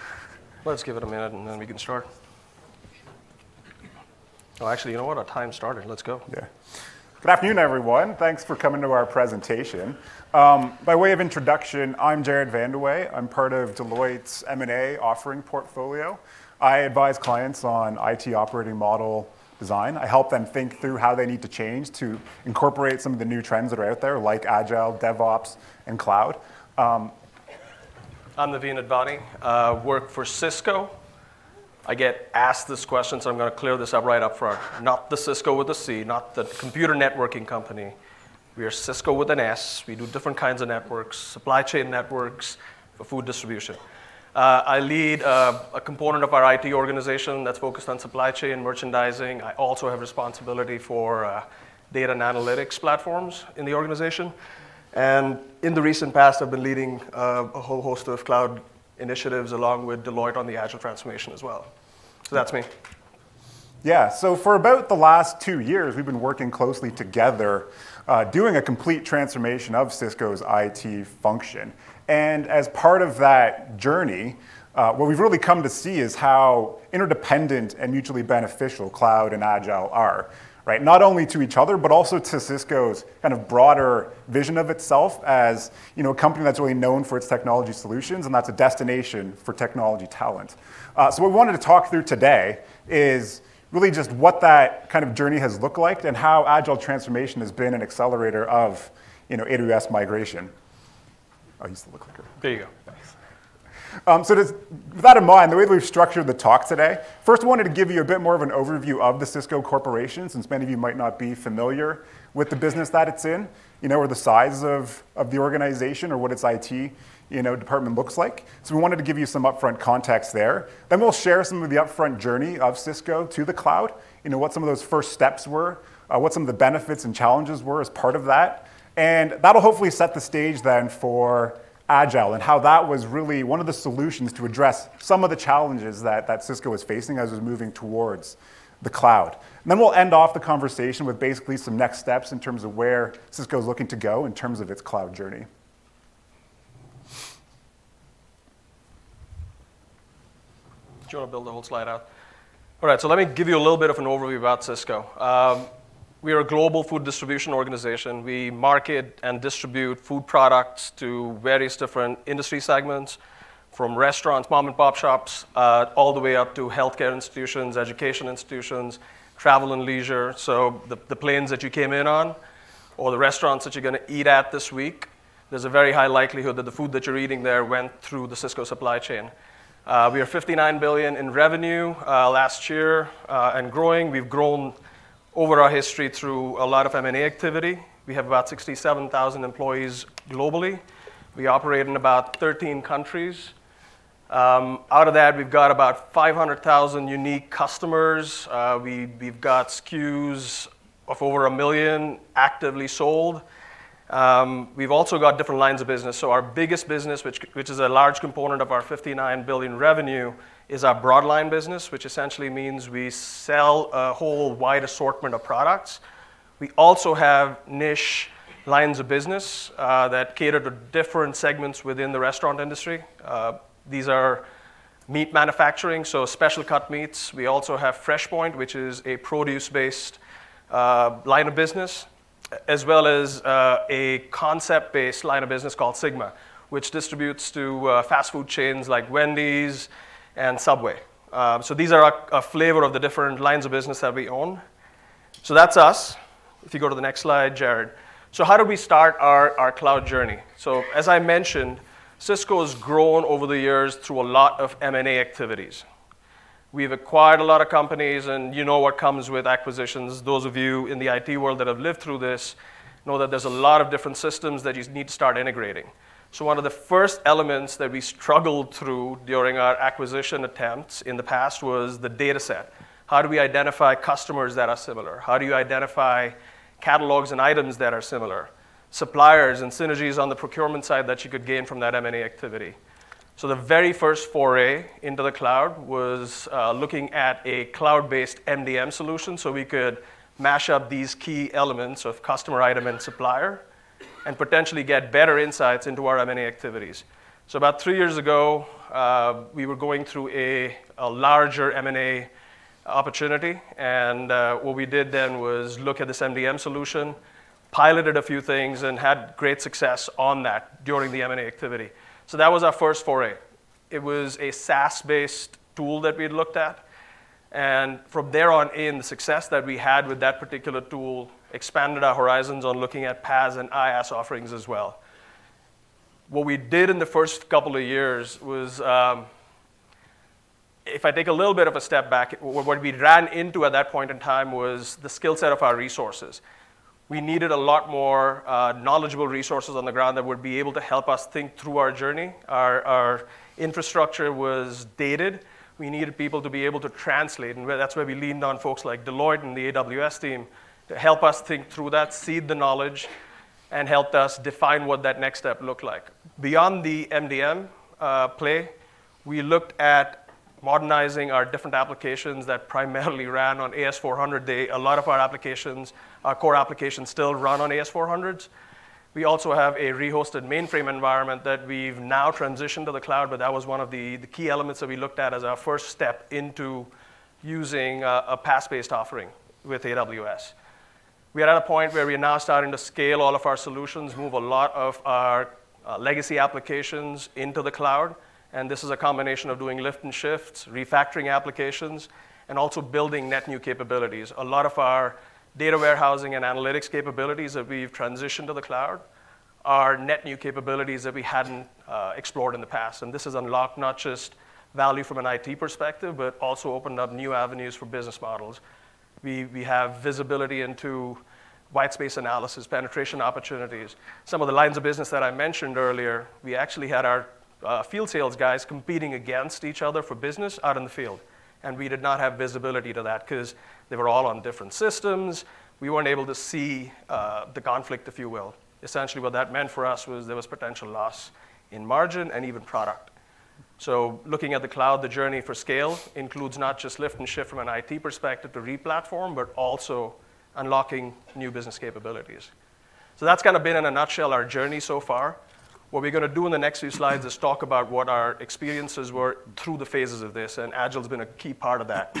Let's give it a minute and then we can start. Oh, actually, you know what? Our time started. Let's go. Yeah. Good afternoon, everyone. Thanks for coming to our presentation. Um, by way of introduction, I'm Jared Vandeweghe. I'm part of Deloitte's M&A offering portfolio. I advise clients on IT operating model design. I help them think through how they need to change to incorporate some of the new trends that are out there, like agile, DevOps, and cloud. Um, I'm Naveen Advani, uh, work for Sysco. I get asked this question, so I'm going to clear this up right up front. Not the Cisco with a C, not the computer networking company. We are Sysco with an S. We do different kinds of networks, supply chain networks for food distribution. Uh, I lead uh, a component of our IT organization that's focused on supply chain merchandising. I also have responsibility for uh, data and analytics platforms in the organization. And in the recent past, I've been leading uh, a whole host of cloud initiatives along with Deloitte on the Agile transformation as well. So that's me. Yeah, so for about the last two years, we've been working closely together uh, doing a complete transformation of Sysco's IT function. And as part of that journey, uh, what we've really come to see is how interdependent and mutually beneficial cloud and agile are right? Not only to each other, but also to Sysco's kind of broader vision of itself as you know, a company that's really known for its technology solutions, and that's a destination for technology talent. Uh, so what we wanted to talk through today is really just what that kind of journey has looked like and how agile transformation has been an accelerator of you know, AWS migration. Oh, use the clicker. There you go. Um, so with that in mind, the way that we've structured the talk today, first I wanted to give you a bit more of an overview of the Sysco Corporation, since many of you might not be familiar with the business that it's in, you know, or the size of, of the organization or what its IT you know, department looks like. So we wanted to give you some upfront context there. Then we'll share some of the upfront journey of Sysco to the cloud, you know, what some of those first steps were, uh, what some of the benefits and challenges were as part of that. And that'll hopefully set the stage then for Agile and how that was really one of the solutions to address some of the challenges that, that Sysco was facing as it was moving towards the cloud. And then we'll end off the conversation with basically some next steps in terms of where Sysco is looking to go in terms of its cloud journey. Do you want to build the whole slide out? All right, so let me give you a little bit of an overview about Sysco. Um, we are a global food distribution organization. We market and distribute food products to various different industry segments, from restaurants, mom and pop shops, uh, all the way up to healthcare institutions, education institutions, travel and leisure. So the, the planes that you came in on, or the restaurants that you're going to eat at this week, there's a very high likelihood that the food that you're eating there went through the Sysco supply chain. Uh, we are 59 billion in revenue uh, last year uh, and growing. We've grown over our history through a lot of M&A activity. We have about 67,000 employees globally. We operate in about 13 countries. Um, out of that, we've got about 500,000 unique customers. Uh, we, we've got SKUs of over a million actively sold. Um, we've also got different lines of business. So our biggest business, which, which is a large component of our 59 billion revenue, is our broadline business, which essentially means we sell a whole wide assortment of products. We also have niche lines of business uh, that cater to different segments within the restaurant industry. Uh, these are meat manufacturing, so special cut meats. We also have FreshPoint, which is a produce-based uh, line of business, as well as uh, a concept-based line of business called Sigma, which distributes to uh, fast food chains like Wendy's, and Subway. Uh, so these are a, a, flavor of the different lines of business that we own. So that's us. If you go to the next slide, Jared. So how did we start our, our cloud journey? So as I mentioned, Sysco has grown over the years through a lot of M&A activities. We've acquired a lot of companies, and you know what comes with acquisitions. Those of you in the IT world that have lived through this know that there's a lot of different systems that you need to start integrating. So one of the first elements that we struggled through during our acquisition attempts in the past was the data set. How do we identify customers that are similar? How do you identify catalogs and items that are similar? Suppliers and synergies on the procurement side that you could gain from that M&A activity. So the very first foray into the cloud was uh, looking at a cloud-based MDM solution so we could mash up these key elements of customer, item, and supplier and potentially get better insights into our M&A activities. So about three years ago, uh, we were going through a, a larger M&A opportunity, and uh, what we did then was look at this MDM solution, piloted a few things, and had great success on that during the M&A activity. So that was our first foray. It was a SaaS-based tool that we looked at, and from there on in, the success that we had with that particular tool expanded our horizons on looking at PaaS and IaaS offerings as well. What we did in the first couple of years was um, if I take a little bit of a step back, what we ran into at that point in time was the skill set of our resources. We needed a lot more uh, knowledgeable resources on the ground that would be able to help us think through our journey. Our, our infrastructure was dated. We needed people to be able to translate, and that's where we leaned on folks like Deloitte and the AWS team to help us think through that, seed the knowledge, and helped us define what that next step looked like. Beyond the MDM uh, play, we looked at modernizing our different applications that primarily ran on AS400. They, a lot of our applications, our core applications still run on AS400s. We also have a rehosted mainframe environment that we've now transitioned to the cloud, but that was one of the, the key elements that we looked at as our first step into using a, a PaaS-based offering with AWS. We are at a point where we are now starting to scale all of our solutions, move a lot of our uh, legacy applications into the cloud, and this is a combination of doing lift and shifts, refactoring applications, and also building net new capabilities. A lot of our data warehousing and analytics capabilities that we've transitioned to the cloud are net new capabilities that we hadn't uh, explored in the past. And this has unlocked not just value from an IT perspective, but also opened up new avenues for business models. We, we have visibility into white space analysis, penetration opportunities. Some of the lines of business that I mentioned earlier, we actually had our uh, field sales guys competing against each other for business out in the field. And we did not have visibility to that because they were all on different systems. We weren't able to see uh, the conflict, if you will. Essentially, what that meant for us was there was potential loss in margin and even product. So, looking at the cloud, the journey for scale includes not just lift and shift from an IT perspective to replatform, but also unlocking new business capabilities. So, that's kind of been in a nutshell our journey so far. What we're going to do in the next few slides is talk about what our experiences were through the phases of this, and Agile's been a key part of that.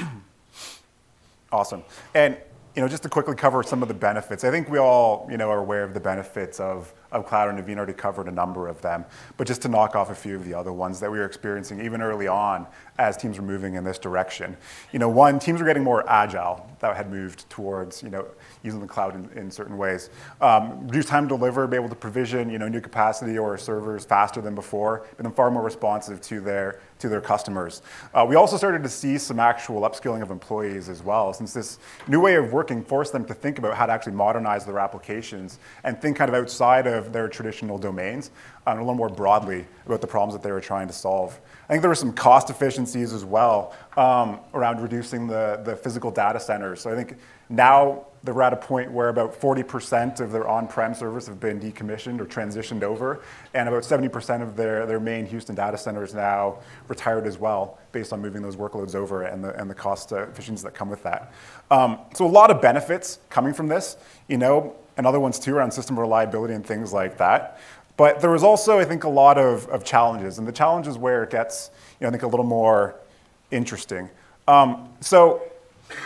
awesome. And you know, just to quickly cover some of the benefits, I think we all you know, are aware of the benefits of, of cloud, and Naveen already covered a number of them. But just to knock off a few of the other ones that we were experiencing even early on as teams were moving in this direction. You know, one, teams were getting more agile that had moved towards you know, using the cloud in, in certain ways. Um, reduce time to deliver, be able to provision you know, new capacity or servers faster than before, then far more responsive to their, to their customers. Uh, we also started to see some actual upskilling of employees as well, since this new way of working forced them to think about how to actually modernize their applications and think kind of outside of their traditional domains a little more broadly about the problems that they were trying to solve. I think there were some cost efficiencies as well um, around reducing the, the physical data centers. So I think now they're at a point where about 40% of their on-prem servers have been decommissioned or transitioned over, and about 70% of their, their main Houston data centers now retired as well, based on moving those workloads over and the, and the cost efficiencies that come with that. Um, so a lot of benefits coming from this, you know, and other ones too around system reliability and things like that. But there was also, I think, a lot of, of challenges, and the challenge is where it gets, you know, I think, a little more interesting. Um, so,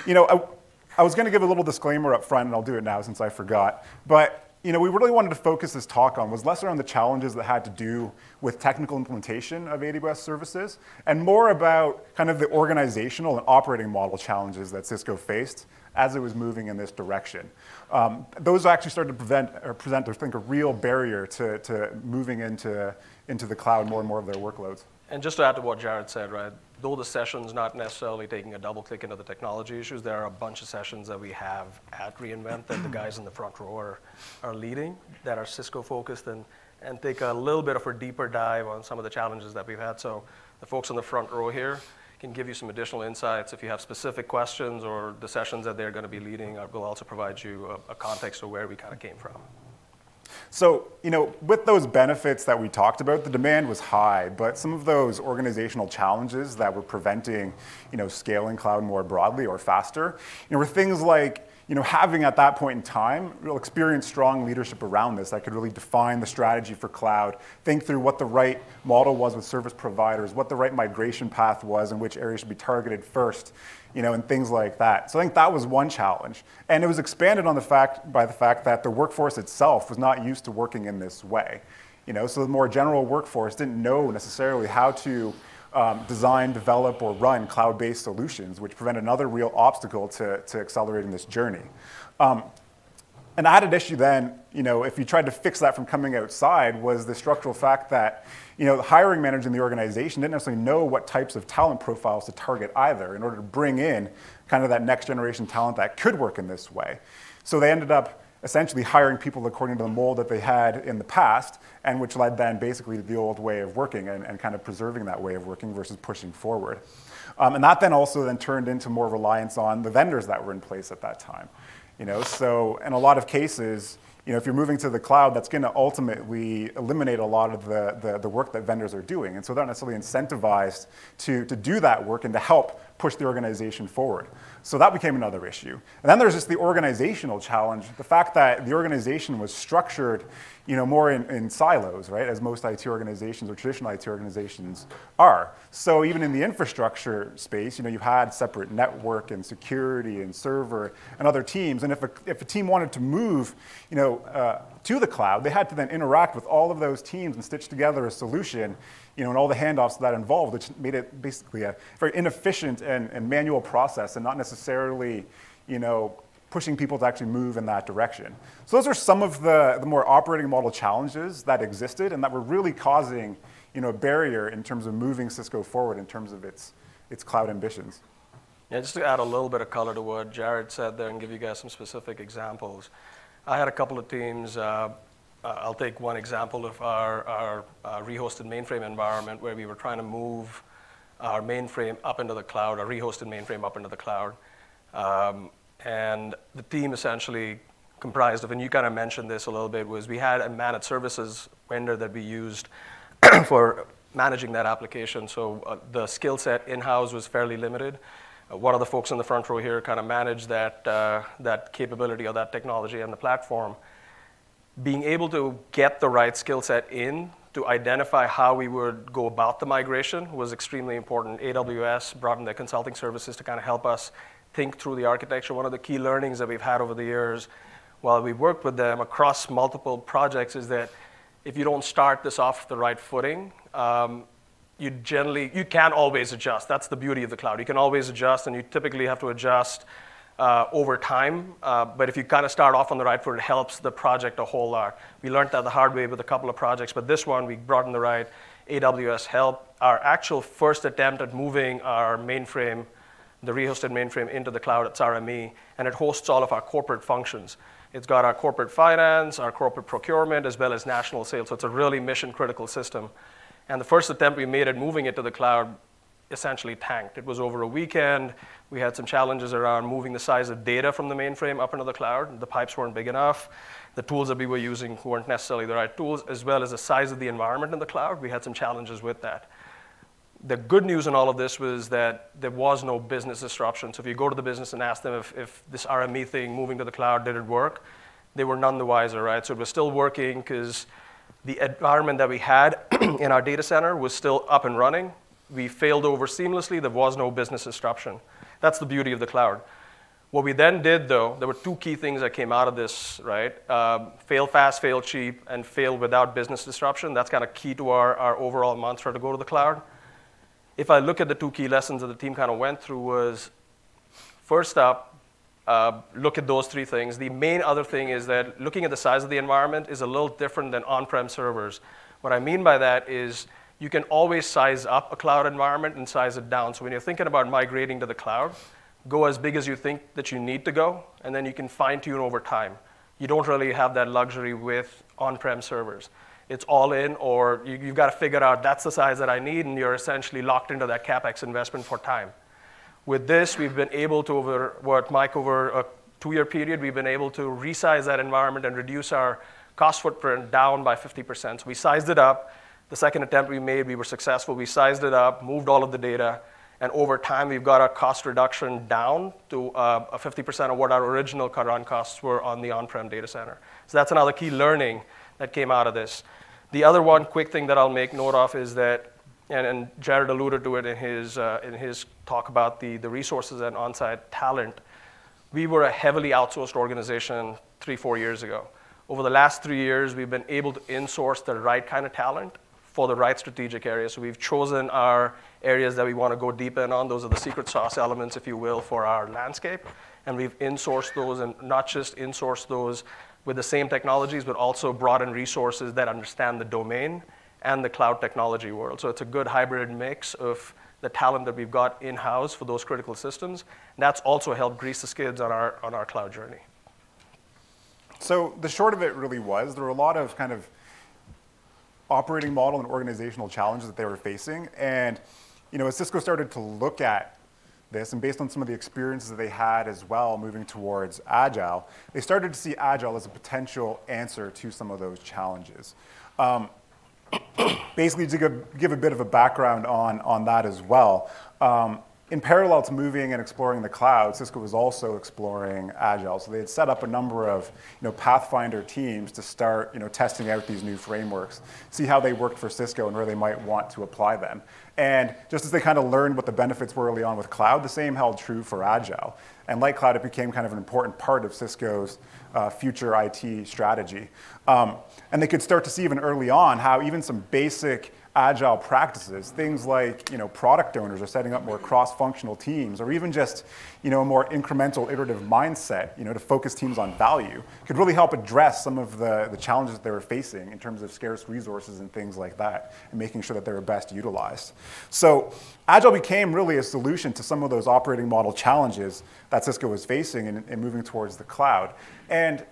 you know, I, I was going to give a little disclaimer up front, and I'll do it now since I forgot. But you know, we really wanted to focus this talk on was less around the challenges that had to do with technical implementation of AWS services, and more about kind of the organizational and operating model challenges that Sysco faced as it was moving in this direction. Um, those actually started to prevent, or present, I think, a real barrier to, to moving into, into the cloud more and more of their workloads. And just to add to what Jared said, right, though the session's not necessarily taking a double click into the technology issues, there are a bunch of sessions that we have at reInvent that the guys in the front row are, are leading that are Sysco focused and, and take a little bit of a deeper dive on some of the challenges that we've had. So the folks in the front row here, can give you some additional insights. If you have specific questions or the sessions that they're going to be leading, uh, I will also provide you a, a context of where we kind of came from. So, you know, with those benefits that we talked about, the demand was high, but some of those organizational challenges that were preventing, you know, scaling cloud more broadly or faster, you know, were things like, you know, having at that point in time real experienced, strong leadership around this that could really define the strategy for cloud, think through what the right model was with service providers, what the right migration path was, and which areas should be targeted first, you know, and things like that. So I think that was one challenge. And it was expanded on the fact, by the fact that the workforce itself was not used to working in this way. You know, so the more general workforce didn't know necessarily how to um, design, develop, or run cloud-based solutions, which prevent another real obstacle to, to accelerating this journey. Um, an added issue then, you know, if you tried to fix that from coming outside, was the structural fact that, you know, the hiring manager in the organization didn't necessarily know what types of talent profiles to target either in order to bring in kind of that next generation talent that could work in this way. So they ended up essentially hiring people according to the mold that they had in the past, and which led then basically to the old way of working and, and kind of preserving that way of working versus pushing forward. Um, and that then also then turned into more reliance on the vendors that were in place at that time. You know, so in a lot of cases, you know, if you're moving to the cloud, that's going to ultimately eliminate a lot of the, the, the, work that vendors are doing. And so they're not necessarily incentivized to, to do that work and to help push the organization forward. So that became another issue. And then there's just the organizational challenge, the fact that the organization was structured you know, more in, in, silos, right, as most IT organizations or traditional IT organizations are. So even in the infrastructure space, you know, you had separate network and security and server and other teams. And if a, if a team wanted to move, you know, uh, to the cloud, they had to then interact with all of those teams and stitch together a solution, you know, and all the handoffs that involved, which made it basically a very inefficient and, and manual process and not necessarily, you know, pushing people to actually move in that direction. So those are some of the, the more operating model challenges that existed and that were really causing you know, a barrier in terms of moving Sysco forward in terms of its, its cloud ambitions. Yeah, just to add a little bit of color to what Jared said there and give you guys some specific examples. I had a couple of teams. Uh, uh I'll take one example of our, our uh, rehosted mainframe environment where we were trying to move our mainframe up into the cloud, our rehosted mainframe up into the cloud. Um, and the team essentially comprised of, and you kind of mentioned this a little bit, was we had a managed services vendor that we used for managing that application. So uh, the skill set in-house was fairly limited. Uh, one of the folks in the front row here kind of managed that, uh, that capability or that technology and the platform. Being able to get the right skill set in to identify how we would go about the migration was extremely important. AWS brought in their consulting services to kind of help us think through the architecture. One of the key learnings that we've had over the years while we've worked with them across multiple projects is that if you don't start this off the right footing, um, you generally, you can always adjust. That's the beauty of the cloud. You can always adjust, and you typically have to adjust uh, over time. Uh, but if you kind of start off on the right foot, it helps the project a whole lot. We learned that the hard way with a couple of projects, but this one we brought in the right AWS help. Our actual first attempt at moving our mainframe the rehosted mainframe into the cloud. It's RME, and it hosts all of our corporate functions. It's got our corporate finance, our corporate procurement, as well as national sales. So it's a really mission critical system. And the first attempt we made at moving it to the cloud essentially tanked. It was over a weekend. We had some challenges around moving the size of data from the mainframe up into the cloud. The pipes weren't big enough. The tools that we were using weren't necessarily the right tools, as well as the size of the environment in the cloud. We had some challenges with that the good news in all of this was that there was no business disruption. So if you go to the business and ask them if, if this RME thing moving to the cloud, did it work? They were none the wiser, right? So it was still working because the environment that we had in our data center was still up and running. We failed over seamlessly. There was no business disruption. That's the beauty of the cloud. What we then did, though, there were two key things that came out of this, right? Uh, fail fast, fail cheap, and fail without business disruption. That's kind of key to our, our overall mantra to go to the cloud if I look at the two key lessons that the team kind of went through was first up, uh, look at those three things. The main other thing is that looking at the size of the environment is a little different than on-prem servers. What I mean by that is you can always size up a cloud environment and size it down. So when you're thinking about migrating to the cloud, go as big as you think that you need to go, and then you can fine tune over time. You don't really have that luxury with on-prem servers it's all in, or you, have got to figure out that's the size that I need, and you're essentially locked into that capex investment for time. With this, we've been able to, over what Mike, over a two year period, we've been able to resize that environment and reduce our cost footprint down by 50%. So we sized it up. The second attempt we made, we were successful. We sized it up, moved all of the data, And over time, we've got our cost reduction down to uh, 50% of what our original run costs were on the on-prem data center. So that's another key learning that came out of this. The other one quick thing that I'll make note of is that, and, and Jared alluded to it in his, uh, in his talk about the, the resources and on-site talent. We were a heavily outsourced organization three, four years ago. Over the last three years, we've been able to insource the right kind of talent for the right strategic areas. So we've chosen our areas that we want to go deep in on. Those are the secret sauce elements, if you will, for our landscape. And we've insourced those and not just insourced those with the same technologies, but also brought in resources that understand the domain and the cloud technology world. So it's a good hybrid mix of the talent that we've got in-house for those critical systems. And that's also helped grease the skids on our, on our cloud journey. So the short of it really was, there were a lot of kind of operating model and organizational challenges that they were facing. And you know, as Sysco started to look at this, and based on some of the experiences that they had as well moving towards Agile, they started to see Agile as a potential answer to some of those challenges. Um, basically, to give, give, a bit of a background on, on that as well, um, in parallel to moving and exploring the cloud, Sysco was also exploring Agile. So they had set up a number of you know, Pathfinder teams to start you know, testing out these new frameworks, see how they worked for Sysco and where they might want to apply them. And just as they kind of learned what the benefits were early on with cloud, the same held true for Agile. And like cloud, it became kind of an important part of Sysco's uh, future IT strategy. Um, and they could start to see even early on how even some basic agile practices, things like you know, product owners are setting up more cross-functional teams, or even just you know, a more incremental iterative mindset you know, to focus teams on value, could really help address some of the, the challenges that they were facing in terms of scarce resources and things like that, and making sure that they were best utilized. So Agile became really a solution to some of those operating model challenges that Sysco was facing in, in moving towards the cloud. And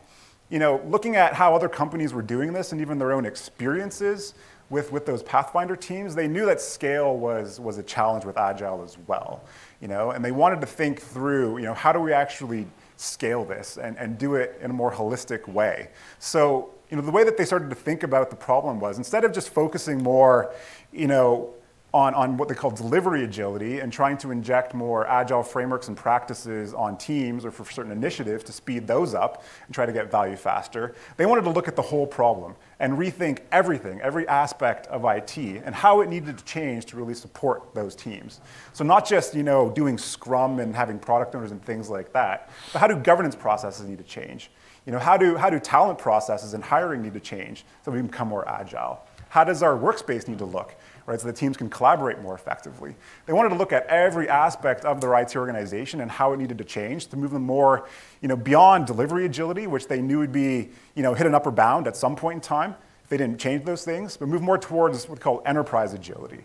you know, looking at how other companies were doing this and even their own experiences, with, with those Pathfinder teams, they knew that scale was, was a challenge with Agile as well. You know, and they wanted to think through, you know, how do we actually scale this and, and do it in a more holistic way? So, you know, the way that they started to think about the problem was instead of just focusing more, you know, on, on what they call delivery agility and trying to inject more agile frameworks and practices on teams or for certain initiatives to speed those up and try to get value faster. They wanted to look at the whole problem and rethink everything, every aspect of IT and how it needed to change to really support those teams. So not just you know, doing Scrum and having product owners and things like that, but how do governance processes need to change? You know, how do, how do talent processes and hiring need to change so we become more agile? How does our workspace need to look? Right, so the teams can collaborate more effectively. They wanted to look at every aspect of their IT organization and how it needed to change to move them more you know, beyond delivery agility, which they knew would be you know, hit an upper bound at some point in time if they didn't change those things, but move more towards what we call enterprise agility,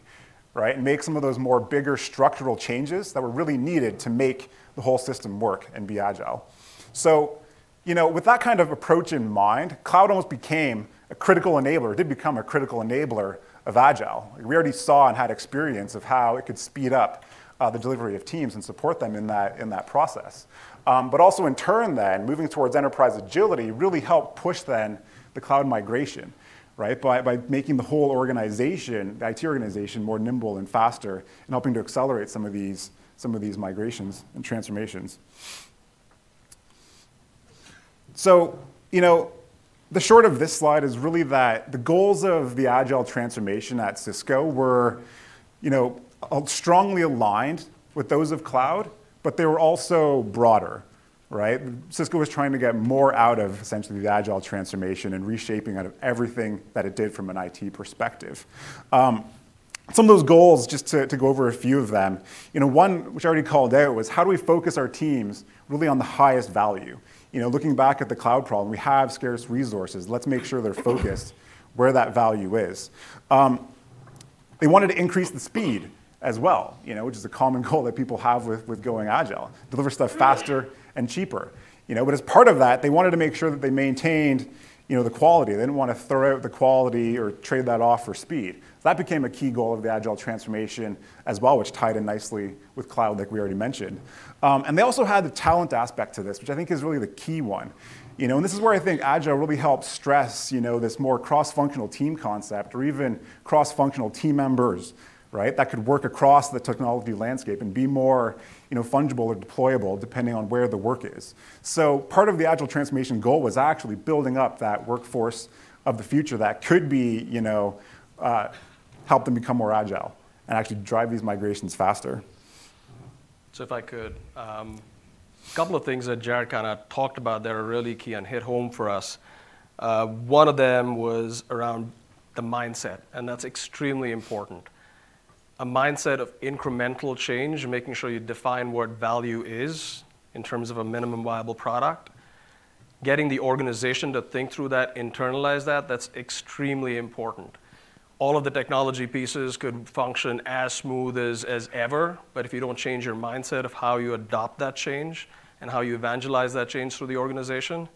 right, and make some of those more bigger structural changes that were really needed to make the whole system work and be agile. So, you know, with that kind of approach in mind, cloud almost became a critical enabler, it did become a critical enabler of Agile. We already saw and had experience of how it could speed up uh, the delivery of teams and support them in that, in that process. Um, but also in turn then, moving towards enterprise agility really helped push then the cloud migration, right? By, by making the whole organization, the IT organization, more nimble and faster and helping to accelerate some of these, some of these migrations and transformations. So, you know, the short of this slide is really that the goals of the agile transformation at Sysco were, you know, strongly aligned with those of cloud, but they were also broader, right? Sysco was trying to get more out of essentially the agile transformation and reshaping out of everything that it did from an IT perspective. Um, some of those goals, just to, to go over a few of them, you know, one which I already called out was how do we focus our teams really on the highest value? You know, looking back at the cloud problem, we have scarce resources. Let's make sure they're focused where that value is. Um, they wanted to increase the speed as well, you know, which is a common goal that people have with, with going agile. Deliver stuff faster and cheaper. You know, but as part of that, they wanted to make sure that they maintained you know, the quality. They didn't want to throw out the quality or trade that off for speed. So that became a key goal of the agile transformation as well, which tied in nicely with cloud, like we already mentioned. Um, and they also had the talent aspect to this, which I think is really the key one. You know, and this is where I think Agile really helps stress, you know, this more cross-functional team concept or even cross-functional team members, right? That could work across the technology landscape and be more you know, fungible or deployable depending on where the work is. So part of the agile transformation goal was actually building up that workforce of the future that could be, you know, uh, help them become more agile and actually drive these migrations faster. So if I could, um, a couple of things that Jared kind of talked about that are really key and hit home for us. Uh, one of them was around the mindset, and that's extremely important a mindset of incremental change, making sure you define what value is in terms of a minimum viable product. Getting the organization to think through that, internalize that, that's extremely important. All of the technology pieces could function as smooth as, as ever, but if you don't change your mindset of how you adopt that change and how you evangelize that change through the organization,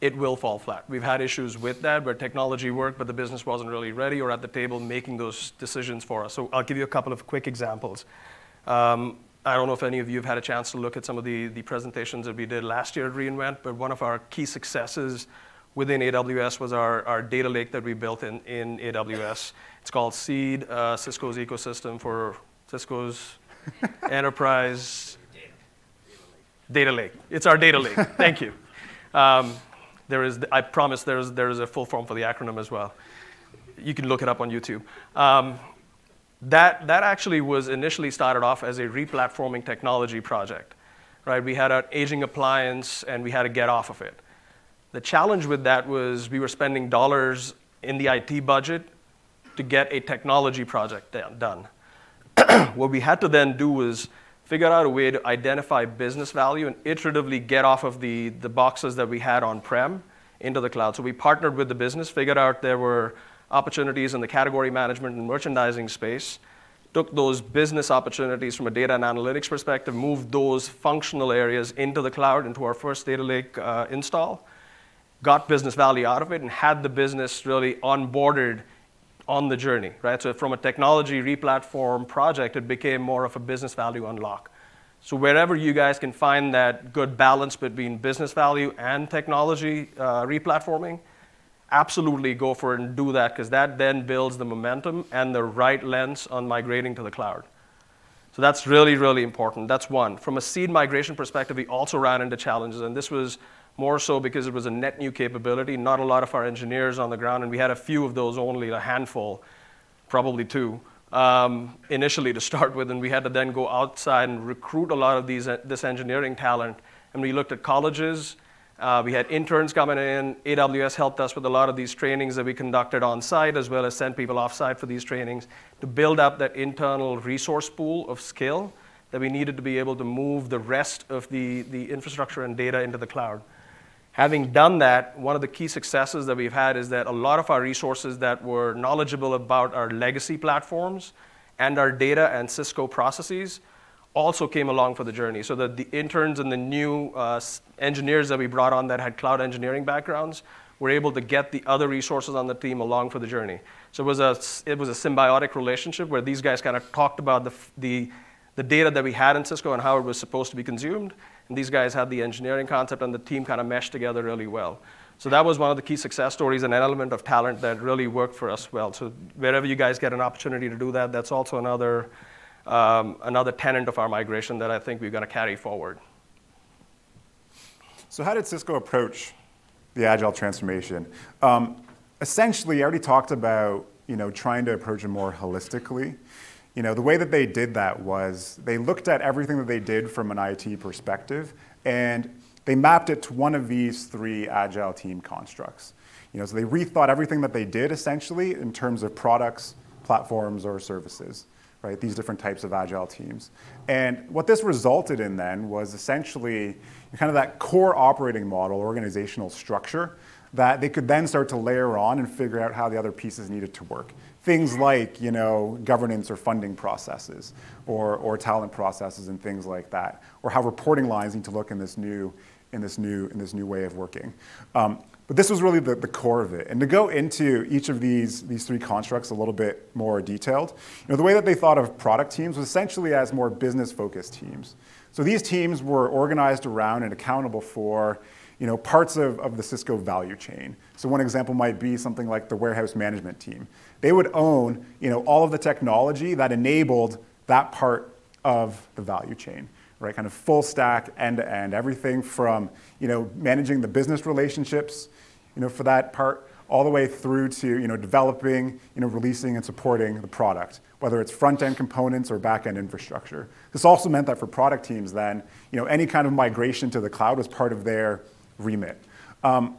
it will fall flat. We've had issues with that where technology worked, but the business wasn't really ready or at the table making those decisions for us. So I'll give you a couple of quick examples. Um, I don't know if any of you have had a chance to look at some of the, the presentations that we did last year at reInvent, but one of our key successes within AWS was our, our data lake that we built in, in AWS. It's called Seed, uh, Sysco's ecosystem for Sysco's enterprise data lake. It's our data lake. Thank you. Um, there is, I promise there is, there is a full form for the acronym as well. You can look it up on YouTube. Um, that, that actually was initially started off as a replatforming technology project. Right? We had an aging appliance and we had to get off of it. The challenge with that was we were spending dollars in the IT budget to get a technology project done. what we had to then do was figure out a way to identify business value and iteratively get off of the, the boxes that we had on-prem into the cloud. So we partnered with the business, figured out there were opportunities in the category management and merchandising space, took those business opportunities from a data and analytics perspective, moved those functional areas into the cloud, into our first data lake uh, install, got business value out of it, and had the business really onboarded on the journey, right? So from a technology replatform project, it became more of a business value unlock. So wherever you guys can find that good balance between business value and technology uh, replatforming, absolutely go for it and do that because that then builds the momentum and the right lens on migrating to the cloud. So that's really, really important. That's one. From a seed migration perspective, we also ran into challenges, and this was more so because it was a net new capability, not a lot of our engineers on the ground, and we had a few of those only, a handful, probably two, um, initially to start with, and we had to then go outside and recruit a lot of these, uh, this engineering talent. And we looked at colleges, uh, we had interns coming in. AWS helped us with a lot of these trainings that we conducted on site, as well as sent people off site for these trainings to build up that internal resource pool of skill that we needed to be able to move the rest of the, the infrastructure and data into the cloud. Having done that, one of the key successes that we've had is that a lot of our resources that were knowledgeable about our legacy platforms and our data and Sysco processes also came along for the journey. So that the interns and the new uh, engineers that we brought on that had cloud engineering backgrounds were able to get the other resources on the team along for the journey. So it was a, it was a symbiotic relationship where these guys kind of talked about the, the, the data that we had in Sysco and how it was supposed to be consumed and these guys had the engineering concept, and the team kind of meshed together really well. So that was one of the key success stories, and an element of talent that really worked for us well. So wherever you guys get an opportunity to do that, that's also another, um, another tenant of our migration that I think we're going to carry forward. So how did Cisco approach the agile transformation? Um, essentially, I already talked about you know, trying to approach it more holistically. You know, the way that they did that was they looked at everything that they did from an IT perspective and they mapped it to one of these three agile team constructs. You know, so they rethought everything that they did essentially in terms of products, platforms, or services, right? These different types of agile teams. And what this resulted in then was essentially kind of that core operating model, organizational structure that they could then start to layer on and figure out how the other pieces needed to work things like you know, governance or funding processes or, or talent processes and things like that, or how reporting lines need to look in this new, in this new, in this new way of working. Um, but this was really the, the core of it. And to go into each of these, these three constructs a little bit more detailed, you know, the way that they thought of product teams was essentially as more business-focused teams. So these teams were organized around and accountable for you know, parts of, of the Sysco value chain. So one example might be something like the warehouse management team. They would own you know, all of the technology that enabled that part of the value chain, right? Kind of full stack, end to end, everything from you know, managing the business relationships you know, for that part, all the way through to you know, developing, you know, releasing and supporting the product, whether it's front-end components or back-end infrastructure. This also meant that for product teams then, you know, any kind of migration to the cloud was part of their remit. Um,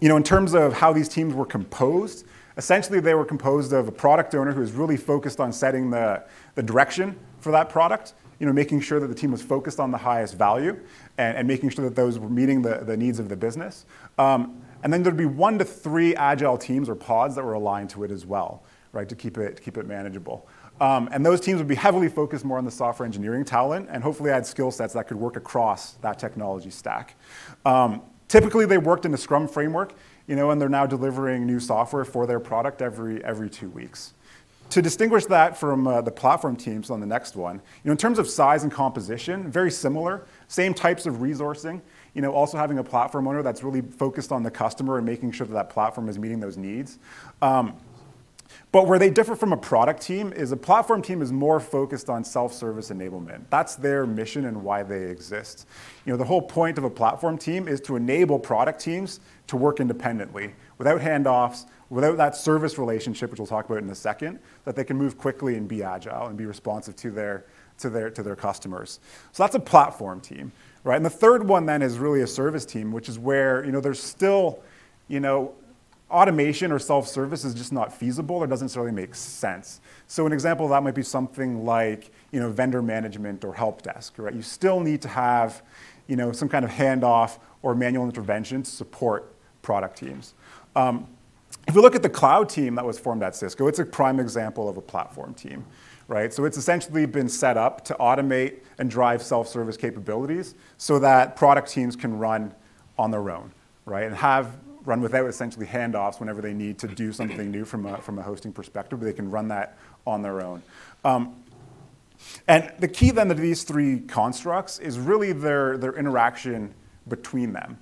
you know, in terms of how these teams were composed, essentially they were composed of a product owner who was really focused on setting the, the direction for that product, you know, making sure that the team was focused on the highest value and, and making sure that those were meeting the, the needs of the business. Um, and then there'd be one to three agile teams or pods that were aligned to it as well, right, to keep it, to keep it manageable. Um, and those teams would be heavily focused more on the software engineering talent and hopefully add skill sets that could work across that technology stack. Um, typically, they worked in the Scrum framework, you know, and they're now delivering new software for their product every, every two weeks. To distinguish that from uh, the platform teams on the next one, you know, in terms of size and composition, very similar, same types of resourcing, you know, also having a platform owner that's really focused on the customer and making sure that that platform is meeting those needs. Um, but where they differ from a product team is a platform team is more focused on self-service enablement. That's their mission and why they exist. You know, the whole point of a platform team is to enable product teams to work independently without handoffs, without that service relationship, which we'll talk about in a second, that they can move quickly and be agile and be responsive to their, to their, to their customers. So that's a platform team, right? And the third one then is really a service team, which is where, you know, there's still, you know, automation or self-service is just not feasible or doesn't necessarily make sense. So an example of that might be something like you know, vendor management or help desk, right? You still need to have you know, some kind of handoff or manual intervention to support product teams. Um, if we look at the cloud team that was formed at Sysco, it's a prime example of a platform team, right? So it's essentially been set up to automate and drive self-service capabilities so that product teams can run on their own, right? And have run without essentially handoffs whenever they need to do something new from a, from a hosting perspective, but they can run that on their own. Um, and the key then to these three constructs is really their, their interaction between them,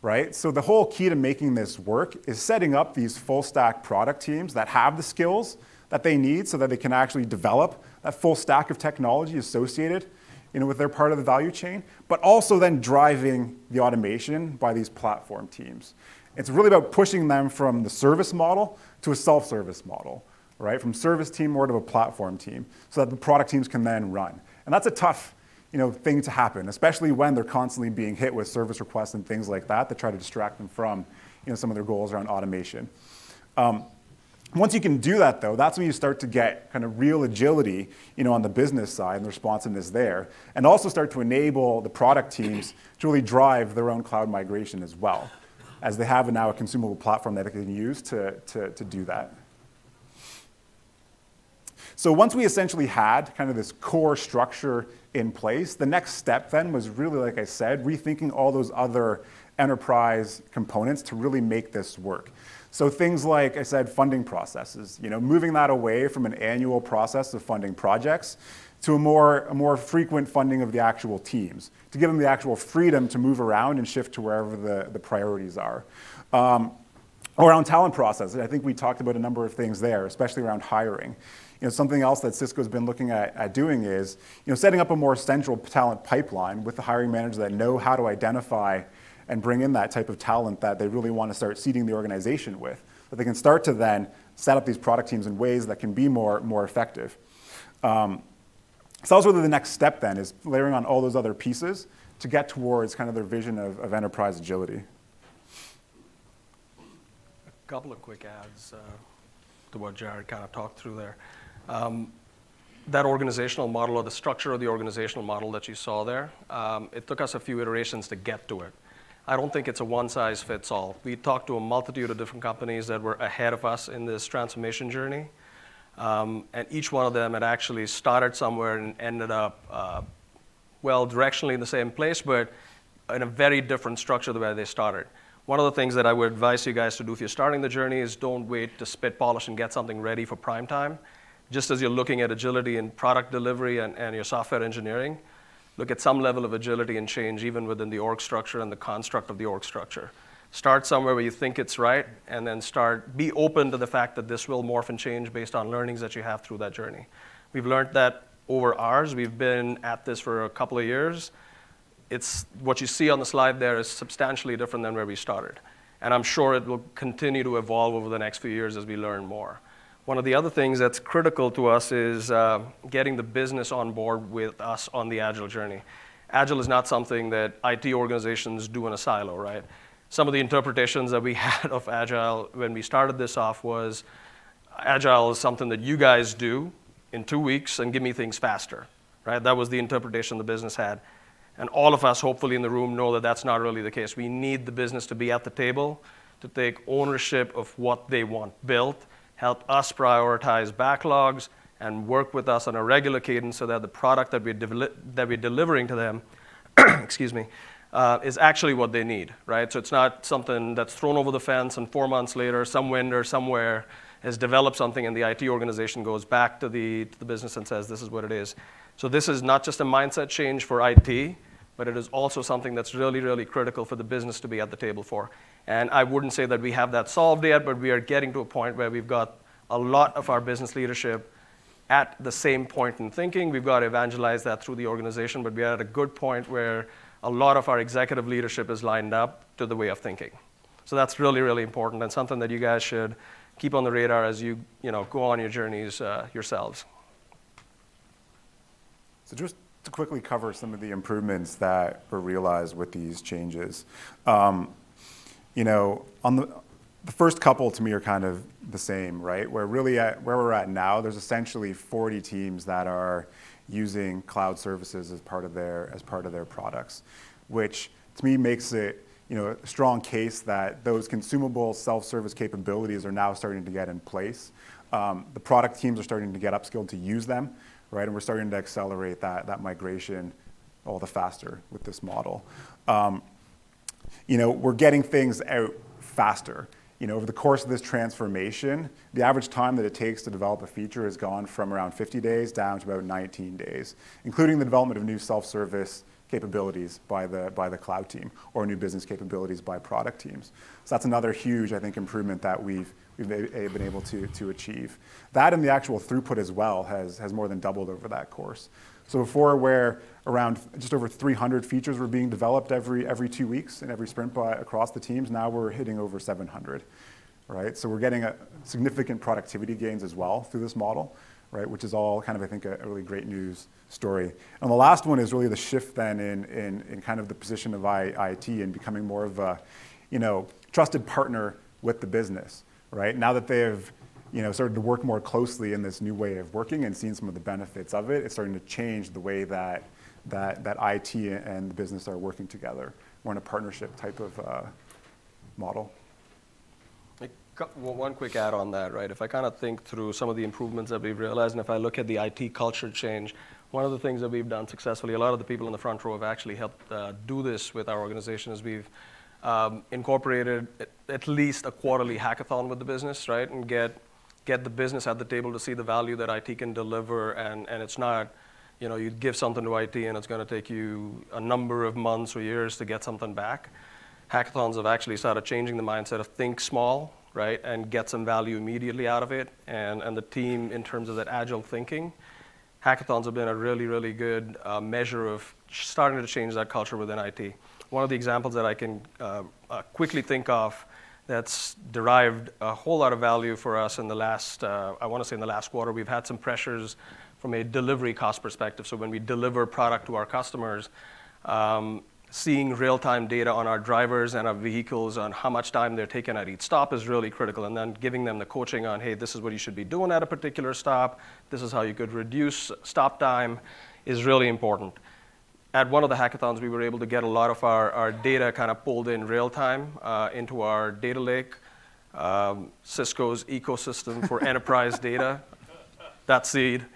right? So the whole key to making this work is setting up these full stack product teams that have the skills that they need so that they can actually develop that full stack of technology associated you know, with their part of the value chain, but also then driving the automation by these platform teams. It's really about pushing them from the service model to a self-service model, right? From service team more to a platform team, so that the product teams can then run. And that's a tough you know, thing to happen, especially when they're constantly being hit with service requests and things like that that try to distract them from you know, some of their goals around automation. Um, once you can do that, though, that's when you start to get kind of real agility you know, on the business side and the responsiveness there, and also start to enable the product teams to really drive their own cloud migration as well as they have now a consumable platform that they can use to, to, to do that. So once we essentially had kind of this core structure in place, the next step then was really, like I said, rethinking all those other enterprise components to really make this work. So things like I said, funding processes, you know, moving that away from an annual process of funding projects to a more, a more frequent funding of the actual teams, to give them the actual freedom to move around and shift to wherever the, the priorities are. Um, around talent process, I think we talked about a number of things there, especially around hiring. You know, something else that Sysco's been looking at, at doing is you know, setting up a more central talent pipeline with the hiring managers that know how to identify and bring in that type of talent that they really want to start seeding the organization with. That they can start to then set up these product teams in ways that can be more, more effective. Um, so that was really the next step then, is layering on all those other pieces to get towards kind of their vision of, of enterprise agility. A couple of quick adds uh, to what Jared kind of talked through there. Um, that organizational model or the structure of the organizational model that you saw there, um, it took us a few iterations to get to it. I don't think it's a one size fits all. We talked to a multitude of different companies that were ahead of us in this transformation journey. Um, and each one of them had actually started somewhere and ended up, uh, well, directionally in the same place, but in a very different structure the way they started. One of the things that I would advise you guys to do if you're starting the journey is don't wait to spit polish and get something ready for prime time. Just as you're looking at agility in product delivery and, and your software engineering, look at some level of agility and change even within the org structure and the construct of the org structure. Start somewhere where you think it's right, and then start, be open to the fact that this will morph and change based on learnings that you have through that journey. We've learned that over ours. We've been at this for a couple of years. It's what you see on the slide there is substantially different than where we started. And I'm sure it will continue to evolve over the next few years as we learn more. One of the other things that's critical to us is uh, getting the business on board with us on the Agile journey. Agile is not something that IT organizations do in a silo, right? Some of the interpretations that we had of Agile when we started this off was Agile is something that you guys do in two weeks and give me things faster, right? That was the interpretation the business had. And all of us, hopefully, in the room know that that's not really the case. We need the business to be at the table, to take ownership of what they want built, help us prioritize backlogs, and work with us on a regular cadence so that the product that we're, that we're delivering to them, excuse me, uh, is actually what they need, right? So it's not something that's thrown over the fence and four months later, some vendor somewhere has developed something and the IT organization goes back to the, to the business and says, this is what it is. So this is not just a mindset change for IT, but it is also something that's really, really critical for the business to be at the table for. And I wouldn't say that we have that solved yet, but we are getting to a point where we've got a lot of our business leadership at the same point in thinking. We've got to evangelize that through the organization, but we are at a good point where a lot of our executive leadership is lined up to the way of thinking. So that's really, really important and something that you guys should keep on the radar as you, you know, go on your journeys uh, yourselves. So just to quickly cover some of the improvements that were realized with these changes. Um, you know, on the, the first couple to me are kind of the same, right? Where really at where we're at now, there's essentially 40 teams that are using cloud services as part of their as part of their products, which to me makes it you know a strong case that those consumable self-service capabilities are now starting to get in place. Um, the product teams are starting to get upskilled to use them, right? And we're starting to accelerate that that migration all the faster with this model. Um, you know, we're getting things out faster. You know, over the course of this transformation, the average time that it takes to develop a feature has gone from around 50 days down to about 19 days, including the development of new self-service capabilities by the, by the cloud team or new business capabilities by product teams. So that's another huge, I think, improvement that we've, we've been able to, to achieve. That and the actual throughput as well has, has more than doubled over that course. So before where around just over 300 features were being developed every, every two weeks in every sprint by, across the teams, now we're hitting over 700, right? So we're getting a significant productivity gains as well through this model, right? Which is all kind of, I think, a, really great news story. And the last one is really the shift then in, in, in kind of the position of I, IT and becoming more of a, you know, trusted partner with the business, right? Now that they have you know, started to work more closely in this new way of working and seen some of the benefits of it, it's starting to change the way that, that, that IT and the business are working together. We're in a partnership type of uh, model. One quick add on that, right? If I kind of think through some of the improvements that we've realized, and if I look at the IT culture change, one of the things that we've done successfully, a lot of the people in the front row have actually helped uh, do this with our organization, is we've um, incorporated at least a quarterly hackathon with the business, right? And get get the business at the table to see the value that IT can deliver, and, and it's not, you know, you give something to IT and it's going to take you a number of months or years to get something back. Hackathons have actually started changing the mindset of think small, right, and get some value immediately out of it. And, and the team, in terms of that agile thinking, hackathons have been a really, really good uh, measure of starting to change that culture within IT. One of the examples that I can uh, uh, quickly think of that's derived a whole lot of value for us in the last, uh, I want to say in the last quarter. We've had some pressures from a delivery cost perspective. So when we deliver product to our customers, um, seeing real-time data on our drivers and our vehicles on how much time they're taking at each stop is really critical. And then giving them the coaching on, hey, this is what you should be doing at a particular stop. This is how you could reduce stop time is really important at one of the hackathons, we were able to get a lot of our, our data kind of pulled in real time uh, into our data lake, um, Sysco's ecosystem for enterprise data. That's seed.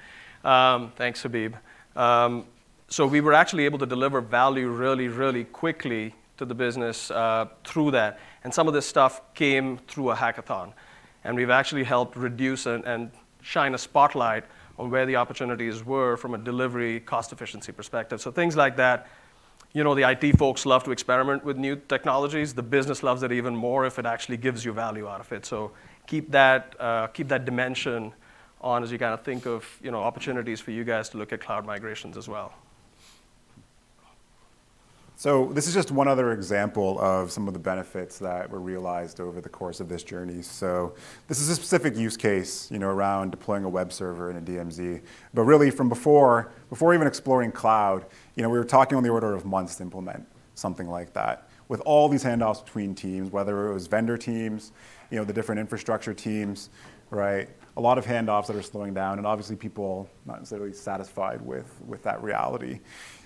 Um, thanks, Habib. Um, so we were actually able to deliver value really, really quickly to the business uh, through that. And some of this stuff came through a hackathon. And we've actually helped reduce and, and shine a spotlight on where the opportunities were from a delivery cost efficiency perspective. So things like that, you know, the IT folks love to experiment with new technologies. The business loves it even more if it actually gives you value out of it. So keep that, uh, keep that dimension on as you kind of think of, you know, opportunities for you guys to look at cloud migrations as well. So this is just one other example of some of the benefits that were realized over the course of this journey. So this is a specific use case, you know, around deploying a web server in a DMZ. But really from before, before even exploring cloud, you know, we were talking on the order of months to implement something like that. With all these handoffs between teams, whether it was vendor teams, you know, the different infrastructure teams, right? A lot of handoffs that are slowing down, and obviously people not necessarily satisfied with, with that reality.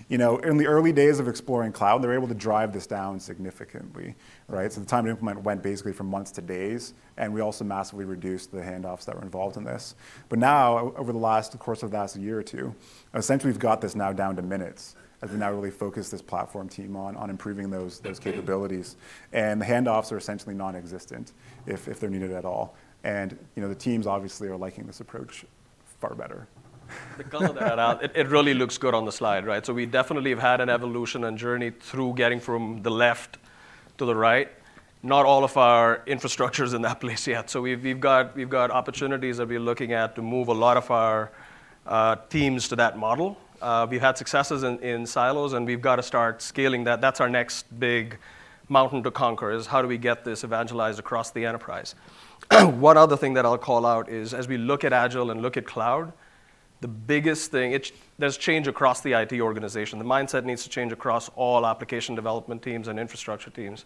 You know, in the early days of exploring cloud, they were able to drive this down significantly, right? So the time to implement went basically from months to days, and we also massively reduced the handoffs that were involved in this. But now, over the last course of the last year or two, essentially we've got this now down to minutes as we now really focus this platform team on, on improving those, those capabilities. And the handoffs are essentially non-existent if, if they're needed at all. And you know, the teams obviously are liking this approach far better. The color that out, it, it really looks good on the slide, right? So we definitely have had an evolution and journey through getting from the left to the right. Not all of our infrastructure is in that place yet. So we've, we've, got, we've got opportunities that we're looking at to move a lot of our uh, teams to that model. Uh, we've had successes in, in silos, and we've got to start scaling that. That's our next big mountain to conquer, is how do we get this evangelized across the enterprise? One other thing that I'll call out is as we look at Agile and look at cloud, the biggest thing, it, there's change across the IT organization. The mindset needs to change across all application development teams and infrastructure teams.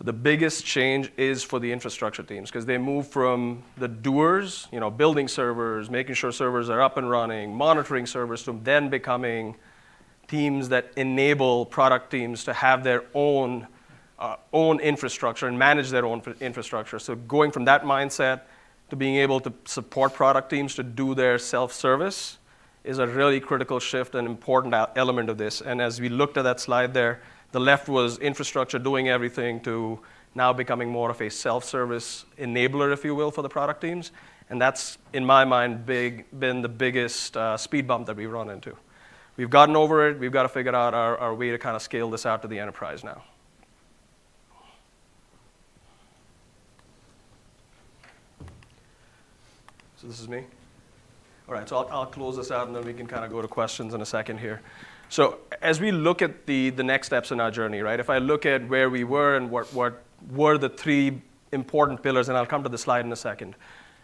The biggest change is for the infrastructure teams because they move from the doers, you know, building servers, making sure servers are up and running, monitoring servers, to then becoming teams that enable product teams to have their own, uh, own infrastructure and manage their own infrastructure. So going from that mindset to being able to support product teams to do their self-service is a really critical shift and important element of this. And as we looked at that slide there, the left was infrastructure doing everything to now becoming more of a self-service enabler, if you will, for the product teams. And that's, in my mind, big, been the biggest uh, speed bump that we've run into. We've gotten over it. We've got to figure out our, our way to kind of scale this out to the enterprise now. This is me. All right, so I'll, I'll close this out and then we can kind of go to questions in a second here. So as we look at the, the next steps in our journey, right, if I look at where we were and what, what were the three important pillars, and I'll come to the slide in a second,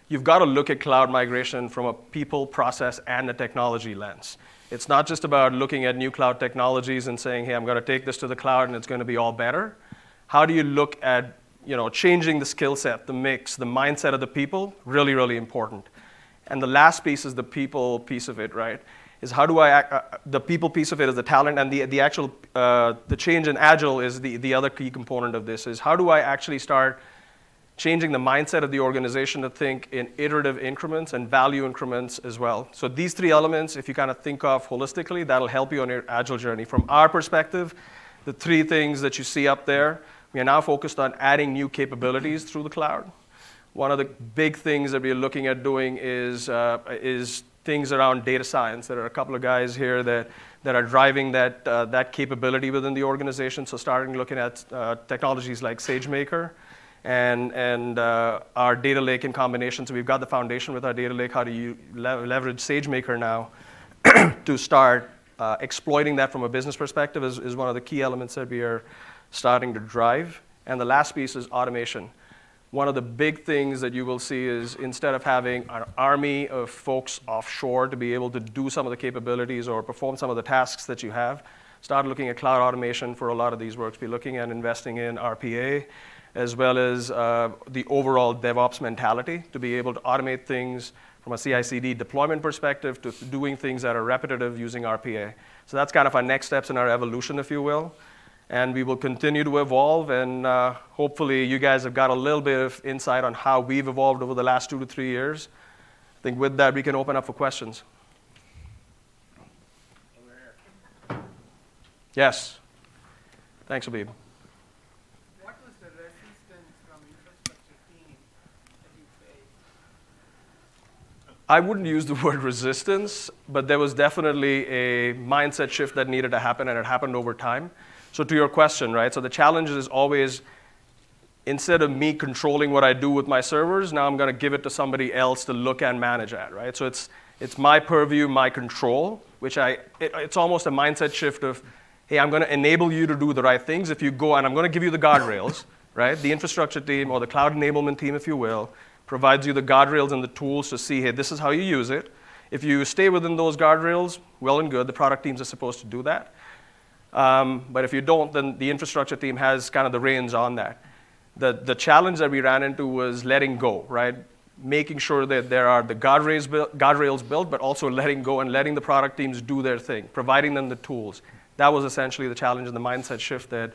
you've got to look at cloud migration from a people, process, and a technology lens. It's not just about looking at new cloud technologies and saying, hey, I'm going to take this to the cloud and it's going to be all better. How do you look at you know, changing the skill set, the mix, the mindset of the people, really, really important. And the last piece is the people piece of it, right? Is how do I, act, uh, the people piece of it is the talent, and the, the actual, uh, the change in Agile is the, the other key component of this, is how do I actually start changing the mindset of the organization to think in iterative increments and value increments as well. So these three elements, if you kind of think of holistically, that'll help you on your Agile journey. From our perspective, the three things that you see up there, we are now focused on adding new capabilities through the cloud. One of the big things that we're looking at doing is, uh, is things around data science. There are a couple of guys here that, that are driving that, uh, that capability within the organization. So starting looking at uh, technologies like SageMaker and, and uh, our data lake in combination. So we've got the foundation with our data lake. How do you le leverage SageMaker now to start uh, exploiting that from a business perspective is, is one of the key elements that we are starting to drive. And the last piece is automation. One of the big things that you will see is instead of having an army of folks offshore to be able to do some of the capabilities or perform some of the tasks that you have, start looking at cloud automation for a lot of these works. Be looking at investing in RPA, as well as uh, the overall DevOps mentality to be able to automate things from a CI/CD deployment perspective to doing things that are repetitive using RPA. So that's kind of our next steps in our evolution, if you will and we will continue to evolve. And uh, hopefully, you guys have got a little bit of insight on how we've evolved over the last two to three years. I think with that, we can open up for questions. Yes. Thanks, Abib. What was the resistance from infrastructure team that you faced? I wouldn't use the word resistance, but there was definitely a mindset shift that needed to happen, and it happened over time. So to your question, right? So the challenge is always instead of me controlling what I do with my servers, now I'm going to give it to somebody else to look and manage at, right? So it's it's my purview, my control, which I it, it's almost a mindset shift of, hey, I'm going to enable you to do the right things if you go, and I'm going to give you the guardrails, right? The infrastructure team or the cloud enablement team, if you will, provides you the guardrails and the tools to see, hey, this is how you use it. If you stay within those guardrails, well and good. The product teams are supposed to do that. Um, but if you don't, then the infrastructure team has kind of the reins on that. The, the challenge that we ran into was letting go, right? Making sure that there are the guardrails, built, guardrails built, but also letting go and letting the product teams do their thing, providing them the tools. That was essentially the challenge and the mindset shift that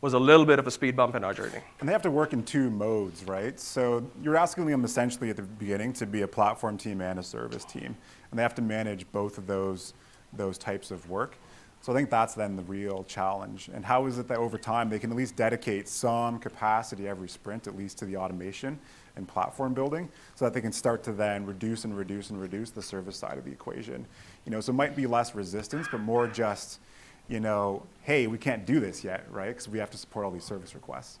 was a little bit of a speed bump in our journey. And they have to work in two modes, right? So you're asking them essentially at the beginning to be a platform team and a service team. And they have to manage both of those, those types of work. So I think that's then the real challenge. And how is it that over time they can at least dedicate some capacity every sprint, at least to the automation and platform building, so that they can start to then reduce and reduce and reduce the service side of the equation. You know, so it might be less resistance, but more just you know, hey, we can't do this yet, right? Because we have to support all these service requests.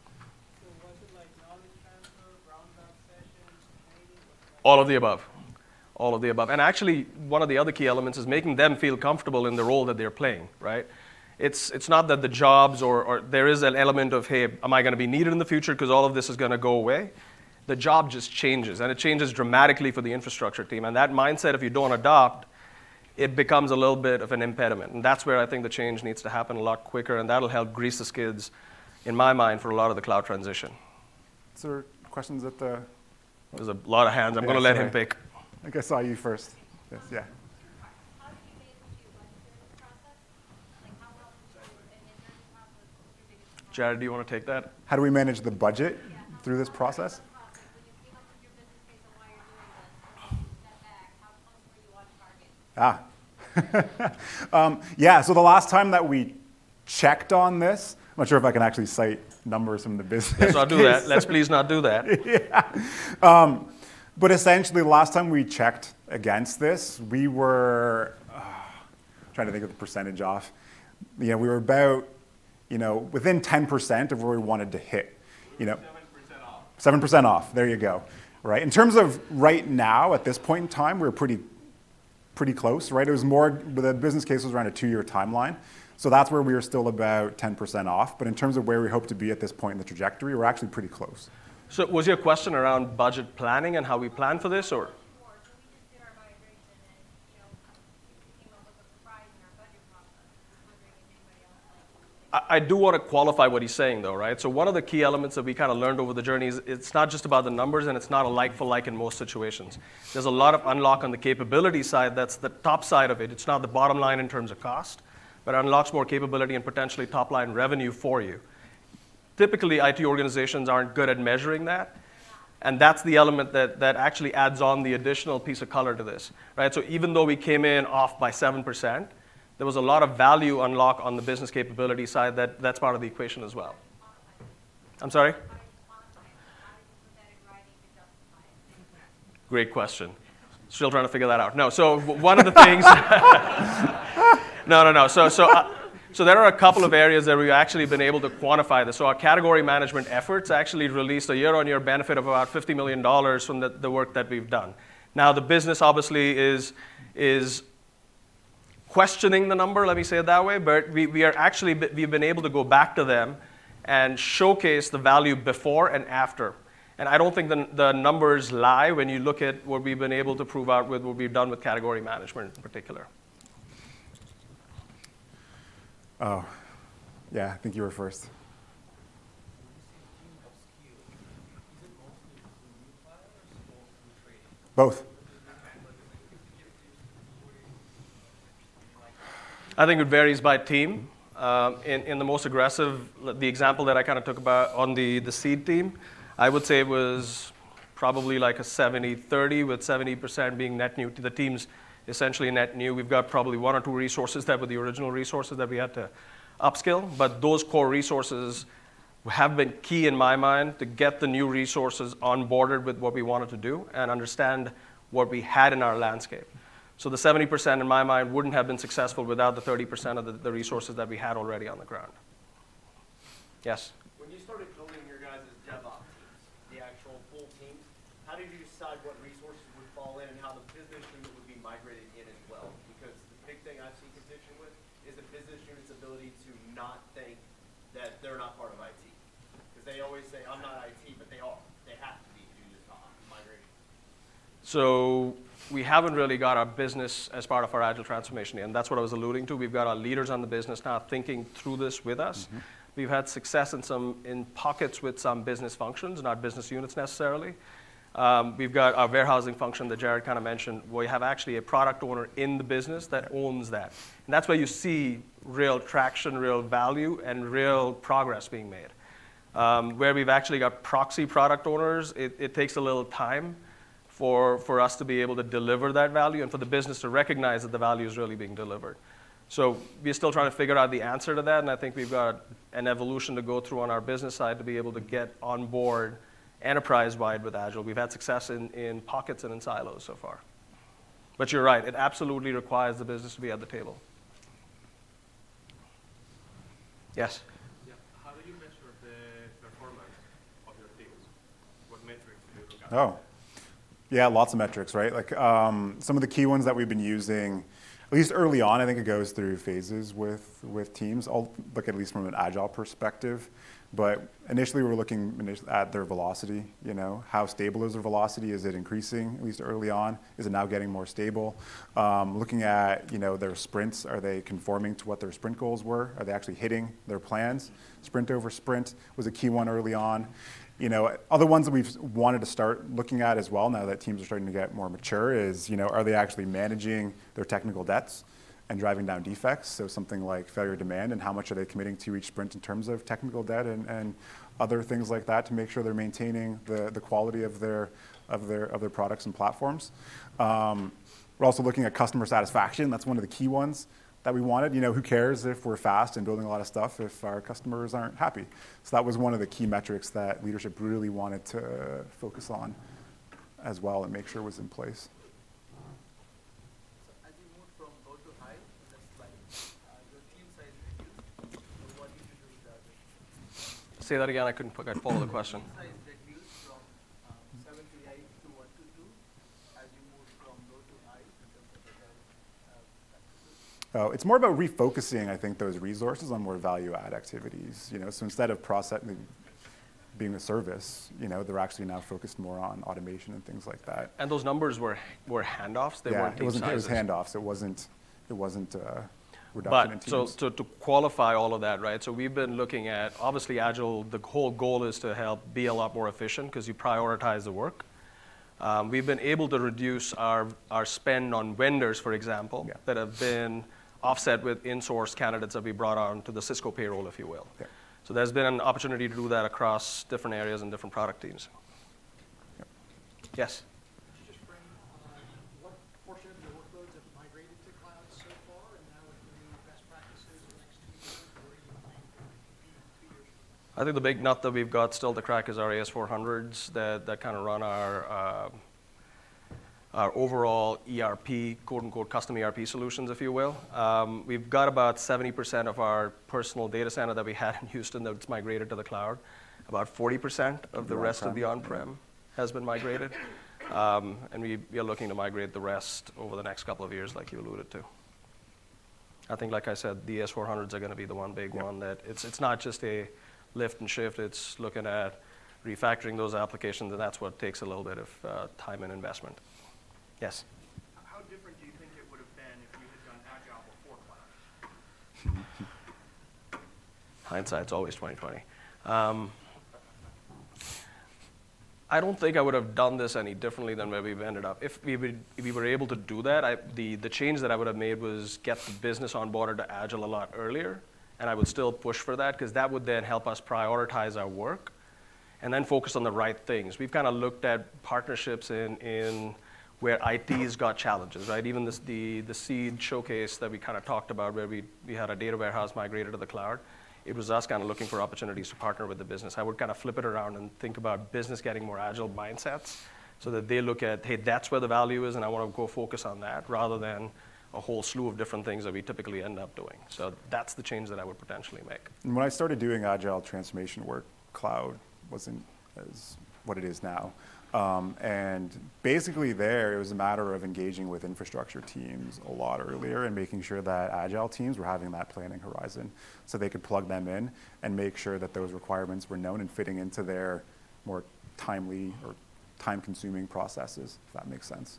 So like knowledge transfer, roundabout sessions, training? All of the above. All of the above. And actually, one of the other key elements is making them feel comfortable in the role that they're playing, right? It's, it's not that the jobs or, or there is an element of, hey, am I going to be needed in the future because all of this is going to go away? The job just changes, and it changes dramatically for the infrastructure team. And that mindset, if you don't adopt, it becomes a little bit of an impediment. And that's where I think the change needs to happen a lot quicker, and that'll help grease the skids, in my mind, for a lot of the cloud transition. Is there questions at the? There's a lot of hands. I'm Yeah, going to let sorry. him pick. I think I saw you first. Yes, yeah. How did you manage to budget this process? Like how well did you, and in terms of how was your biggest Jared, do you want to take that? How do we manage the budget through this process? process? When you came up with your business case and why you're doing this, and you step back, how close were you on target? Ah. um, yeah, so the last time that we checked on this, I'm not sure if I can actually cite numbers from the business. Let's not do that. Let's please not do that. But essentially, last time we checked against this, we were uh, trying to think of the percentage off. You know, we were about, you know, within 10% of where we wanted to hit. You know, 7% off. There you go. Right. In terms of right now, at this point in time, we're pretty, pretty close. Right. It was more. The business case was around a two-year timeline, so that's where we were still about 10% off. But in terms of where we hope to be at this point in the trajectory, we're actually pretty close. So, was your question around budget planning and how we plan for this, or? Or, so we just did our migration and, you know, we came up with a surprise in our budget process. I was wondering if anybody else like. I I do want to qualify what he's saying, though, right? So, one of the key elements that we kind of learned over the journey is it's not just about the numbers and it's not a like for like in most situations. There's a lot of unlock on the capability side that's the top side of it. It's not the bottom line in terms of cost, but it unlocks more capability and potentially top line revenue for you. Typically, IT organizations aren't good at measuring that. And that's the element that, that actually adds on the additional piece of color to this, right? So even though we came in off by 7%, there was a lot of value unlock on the business capability side that, that's part of the equation as well. I'm sorry? Great question. Still trying to figure that out. No, so one of the things. no, no, no. So, so, uh, so there are a couple of areas that we've actually been able to quantify this. So our category management efforts actually released a year-on-year benefit of about $50 million from the, the work that we've done. Now the business obviously is is questioning the number, let me say it that way, but we, we are actually, we've been able to go back to them and showcase the value before and after. And I don't think the, the numbers lie when you look at what we've been able to prove out with what we've done with category management in particular. Oh, yeah, I think you were first. Both. I think it varies by team. Um, in, in the most aggressive, the example that I kind of took about on the, the seed team, I would say it was probably like a 70 30, with 70% being net new. To the team's essentially net new. We've got probably one or two resources that were the original resources that we had to upskill, but those core resources have been key in my mind to get the new resources onboarded with what we wanted to do and understand what we had in our landscape. So the 70% in my mind wouldn't have been successful without the 30% of the, the resources that we had already on the ground. Yes? When you started building your guys' DevOps teams, the actual full teams, how did you decide what resources would fall in and how the business unit would be migrated in as well? Because the big thing I've seen contention with is the business unit's ability to not think that they're not part of IT. Because they always say, I'm not IT, but they are. They have to be to do this uh, migration. So we haven't really got our business as part of our agile transformation, and that's what I was alluding to. We've got our leaders on the business now thinking through this with us. We've had success in some in pockets with some business functions, not business units necessarily. Um, we've got our warehousing function that Jared kind of mentioned. Where we have actually a product owner in the business that owns that, and that's where you see real traction, real value, and real progress being made. Um, where we've actually got proxy product owners, it, it takes a little time for, for us to be able to deliver that value and for the business to recognize that the value is really being delivered. So we're still trying to figure out the answer to that, and I think we've got an evolution to go through on our business side to be able to get on board enterprise-wide with Agile. We've had success in, in pockets and in silos so far. But you're right, it absolutely requires the business to be at the table. Yes? Yeah. How do you measure the performance of your teams? What metrics do you look at? Oh, yeah, lots of metrics, right? Like um, some of the key ones that we've been using, at least early on, I think it goes through phases with, with teams. I'll look at least from an agile perspective. But initially, we're looking at their velocity. You know, how stable is their velocity? Is it increasing? At least early on, is it now getting more stable? Um, looking at you know their sprints. Are they conforming to what their sprint goals were? Are they actually hitting their plans? Sprint over sprint was a key one early on. You know, other ones that we've wanted to start looking at as well now that teams are starting to get more mature is you know are they actually managing their technical debts? and driving down defects. So something like failure demand and how much are they committing to each sprint in terms of technical debt and, and other things like that to make sure they're maintaining the, the quality of their, of, their, of their products and platforms. Um, we're also looking at customer satisfaction. That's one of the key ones that we wanted. You know, who cares if we're fast and building a lot of stuff if our customers aren't happy? So that was one of the key metrics that leadership really wanted to focus on as well and make sure was in place. So as you move from low to high, that's like, uh, your team size reduced, so what did you do with that? Say that again, I couldn't quite follow the question. Team size reduced from, um, seven to eight to one to two, as you move from low to high in terms of agile, uh, practices. Oh, it's more about refocusing, I think, those resources on more value-add activities. You know, so instead of process being a service, you know, they're actually now focused more on automation and things like that. And those numbers were, were handoffs, they yeah, weren't it wasn't. It was handoffs. It wasn't. It wasn't uh, reduction in But so, so to qualify all of that, right? So we've been looking at obviously agile. The whole goal is to help be a lot more efficient because you prioritize the work. Um, we've been able to reduce our our spend on vendors, for example, Yeah. that have been offset with in-source candidates that we brought on to the Sysco payroll, if you will. Yeah. So there's been an opportunity to do that across different areas and different product teams. Yes. Could you just bring, uh, what portion of your workloads have migrated to cloud so far, and now with the new uh, best practices in the next two years, where are you planning to be in two years from now? I think the big nut that we've got still to crack is our AS400s that, that kind of run our, uh, our overall ERP, quote unquote, custom ERP solutions, if you will. Um, we've got about 70% of our personal data center that we had in Houston that's migrated to the cloud. About 40% of the rest of the on-prem. on-prem has been migrated. Um, and we, we are looking to migrate the rest over the next couple of years, like you alluded to. I think, like I said, the AS400s are going to be the one big Yep. one that it's, it's not just a lift and shift, it's looking at refactoring those applications, and that's what takes a little bit of uh, time and investment. Yes? How different do you think it would have been if you had done agile before cloud? Hindsight's always 2020. Um, I don't think I would have done this any differently than where we've ended up. If we, would, if we were able to do that, I, the, the change that I would have made was get the business on board to Agile a lot earlier, and I would still push for that because that would then help us prioritize our work and then focus on the right things. We've kind of looked at partnerships in, in where IT's got challenges, right? Even this, the, the seed showcase that we kind of talked about where we, we had a data warehouse migrated to the cloud, it was us kind of looking for opportunities to partner with the business. I would kind of flip it around and think about business getting more agile mindsets so that they look at, hey, that's where the value is, and I want to go focus on that, rather than a whole slew of different things that we typically end up doing. So that's the change that I would potentially make. When I started doing agile transformation work, cloud wasn't as what it is now. Um, and basically, there it was a matter of engaging with infrastructure teams a lot earlier and making sure that agile teams were having that planning horizon so they could plug them in and make sure that those requirements were known and fitting into their more timely or time consuming processes, if that makes sense.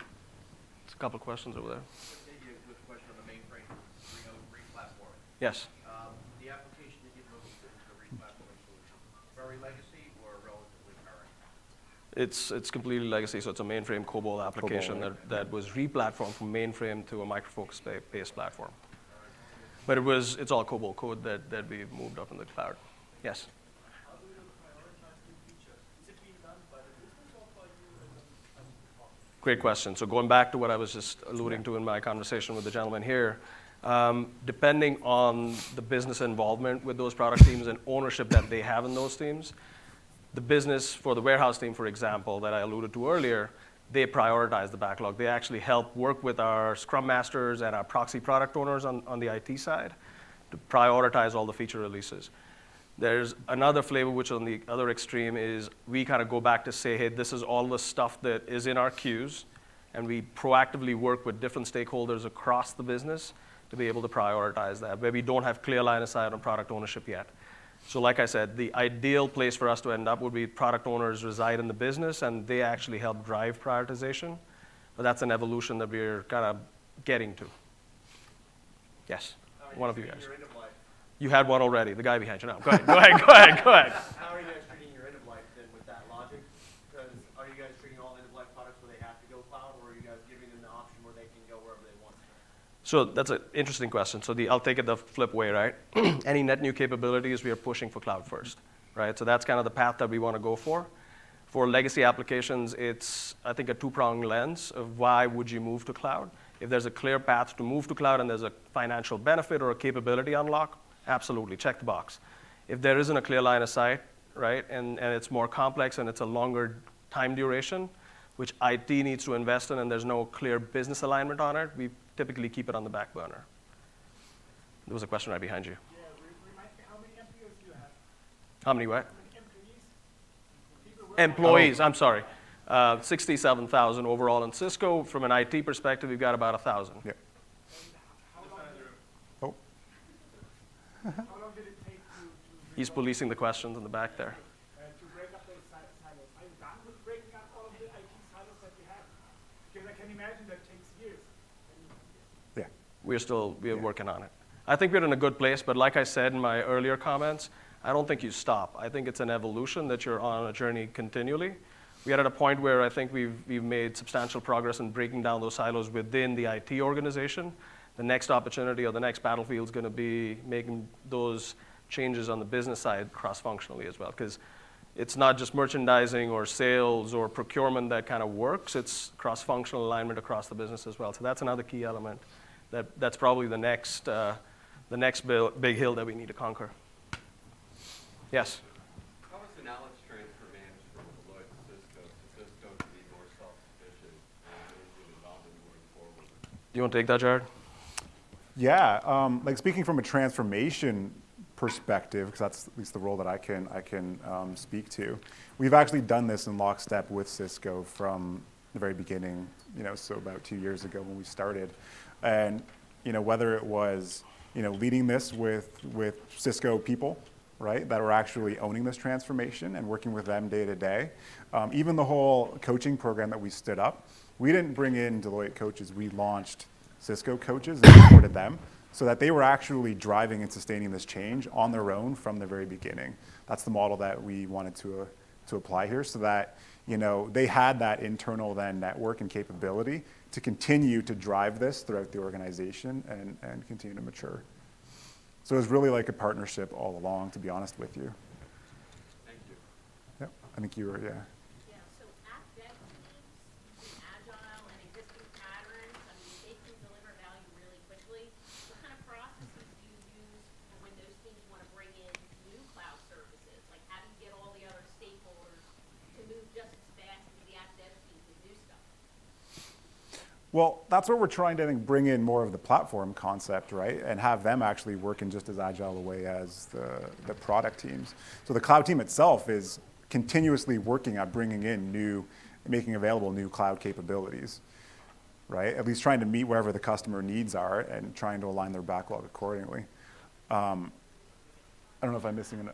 There's a couple of questions over there. Maybe a good question on the mainframe, re- re-platforming. Yes. Um, The application that you hosted, the re-platforming solution, very legacy or relatively current? It's, it's completely legacy, so it's a mainframe COBOL application COBOL, that, that was re-platformed from mainframe to a Micro Focus-based platform. But it was, it's all COBOL code that, that we've moved up in the cloud. Yes? How do you prioritize new features? Is it being done by the business or by you as a, as a department? Great question. So going back to what I was just alluding to in my conversation with the gentleman here, um, depending on the business involvement with those product teams and ownership that they have in those teams, the business for the warehouse team, for example, that I alluded to earlier, they prioritize the backlog. They actually help work with our Scrum Masters and our proxy product owners on, on the IT side to prioritize all the feature releases. There's another flavor, which on the other extreme is we kind of go back to say, hey, this is all the stuff that is in our queues, and we proactively work with different stakeholders across the business to be able to prioritize that, where we don't have clear line of sight on product ownership yet. So, like I said, the ideal place for us to end up would be product owners reside in the business and they actually help drive prioritization. But that's an evolution that we're kind of getting to. Yes, are one of you guys. Your end of life? You had one already, the guy behind you now. Go ahead, go ahead, go ahead, go ahead. How are you guys treating your end of life then with that logic? Because are you guys treating all end of life products where they have to go cloud, or are you guys giving them the option where they can go wherever they want? So that's an interesting question. So the, I'll take it the flip way, right? Any net new capabilities, we are pushing for cloud first, right? So that's kind of the path that we want to go for. For legacy applications, it's, I think, a two-pronged lens of why would you move to cloud. If there's a clear path to move to cloud and there's a financial benefit or a capability unlock, absolutely, check the box. If there isn't a clear line of sight, right, and, and it's more complex and it's a longer time duration, which IT needs to invest in and there's no clear business alignment on it, we typically keep it on the back burner. There was a question right behind you. Yeah, re- remind me, how many employees do you have? How many what? How many employees? People working I'm sorry. Uh, 67,000 overall in Sysco. From an IT perspective, we've got about 1,000. Yeah. How long, Oh, did it take to, to, He's policing the questions in the back there. uh, to break up those si- silos? Are you done with breaking up all of the IT silos that you have? Because I can imagine that takes years. yeah. We're still we're working on it. I think we're in a good place, but like I said in my earlier comments, I don't think you stop. I think it's an evolution that you're on a journey continually. We are at a point where I think we've, we've made substantial progress in breaking down those silos within the IT organization. The next opportunity or the next battlefield is going to be making those changes on the business side cross functionally as well. Because it's not just merchandising or sales or procurement that kind of works, it's cross functional alignment across the business as well. So that's another key element. That, that's probably the next, uh, the next bil- big hill that we need to conquer. Yes? How is the knowledge transfer managed from Deloitte to Sysco, to Sysco to be more self-sufficient and managing involvement moving forward? Do you want to take that, Jared? Yeah, um, like speaking from a transformation perspective, because that's at least the role that I can I can um, speak to. We've actually done this in lockstep with Sysco from the very beginning. You know, so about two years ago when we started, and you know whether it was you know leading this with with Sysco people, right, that were actually owning this transformation and working with them day to day. Um, even the whole coaching program that we stood up, we didn't bring in Deloitte coaches. We launched Sysco coaches and supported them so that they were actually driving and sustaining this change on their own from the very beginning. That's the model that we wanted to, uh, to apply here so that you know, they had that internal then network and capability to continue to drive this throughout the organization and, and continue to mature. So it was really like a partnership all along, to be honest with you. Thank you. Yep, I think you were, yeah. Yeah, so at dev teams, using agile and existing patterns, I mean, they can deliver value really quickly. What kind of processes do you use for when those teams want to bring in new cloud services? Like how do you get all the other stakeholders to move just as fast as the app dev team? Because Well, that's where we're trying to, think, bring in more of the platform concept, right? And have them actually work in just as agile a way as the, the product teams. So the cloud team itself is continuously working at bringing in new, making available new cloud capabilities, right? At least trying to meet wherever the customer needs are and trying to align their backlog accordingly. Um, I don't know if I'm missing an,